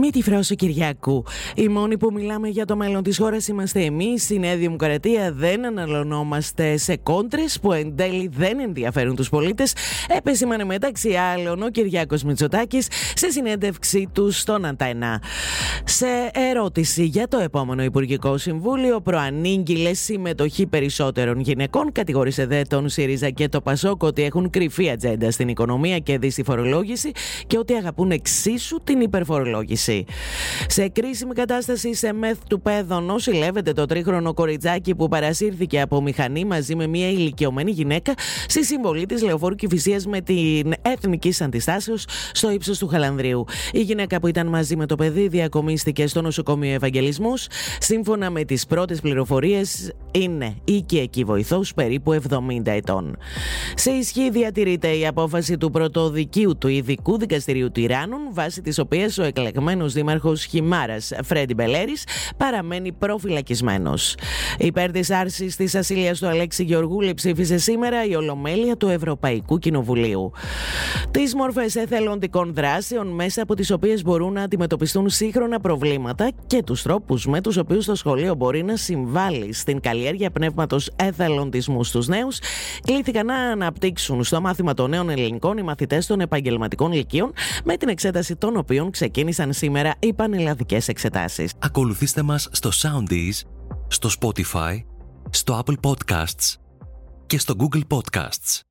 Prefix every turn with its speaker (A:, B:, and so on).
A: Μη τη φρόσο Κυριακού. Οι μόνοι που μιλάμε για το μέλλον της χώρας είμαστε εμείς. Στη Νέα Δημοκρατία δεν αναλωνόμαστε σε κόντρες που εν τέλει δεν ενδιαφέρουν τους πολίτες. Επεσήμανε μεταξύ άλλων ο Κυριάκος Μητσοτάκης σε συνέντευξή του στον Αντένα. Σε ερώτηση για το επόμενο Υπουργικό Συμβούλιο, προανήγγειλε συμμετοχή περισσότερων γυναικών. Κατηγόρησε δε τον ΣΥΡΙΖΑ και το ΠΑΣΟΚ ότι έχουν κρυφή ατζέντα στην οικονομία και δει φορολόγηση και ότι αγαπούν εξίσου την υπερφορολόγηση. Σε κρίσιμη κατάσταση σε μεθ του Πέδων νοσηλεύεται το τρίχρονο κοριτσάκι που παρασύρθηκε από μηχανή μαζί με μια ηλικιωμένη γυναίκα στη συμβολή της Λεωφόρου Κυφυσίας με την Εθνική Αντιστάσεως στο ύψος του Χαλανδρίου. Η γυναίκα που ήταν μαζί με το παιδί διακομίστηκε στο νοσοκομείο Ευαγγελισμού. Σύμφωνα με τις πρώτες πληροφορίες, είναι οικιακή βοηθός περίπου 70 ετών. Σε ισχύ διατηρείται η απόφαση του πρωτοδικίου του Ειδικού Δικαστηρίου Τυράννων, βάσει της οποίας ο εκλεγμένος εκλεγμένος δήμαρχος Χιμάρας, Φρέντι Μπελέρης, παραμένει προφυλακισμένος. Υπέρ της άρσης της ασυλίας του Αλέξη Γεωργούλη ψήφισε σήμερα η Ολομέλεια του Ευρωπαϊκού Κοινοβουλίου. Τις μορφές εθελοντικών δράσεων μέσα από τις οποίες μπορούν να αντιμετωπιστούν σύγχρονα προβλήματα και τους τρόπους με τους οποίους το σχολείο μπορεί να συμβάλλει στην καλλιέργεια πνεύματος εθελοντισμού στους νέους, κλήθηκαν να αναπτύξουν στο μάθημα των νέων ελληνικών οι μαθητές των επαγγελματικών λυκείων, με την εξέταση των οποίων ξεκίνησαν σήμερα οι πανελλαδικές εξετάσεις.
B: Ακολουθήστε μας στο Soundees, στο Spotify, στο Apple Podcasts και στο Google Podcasts.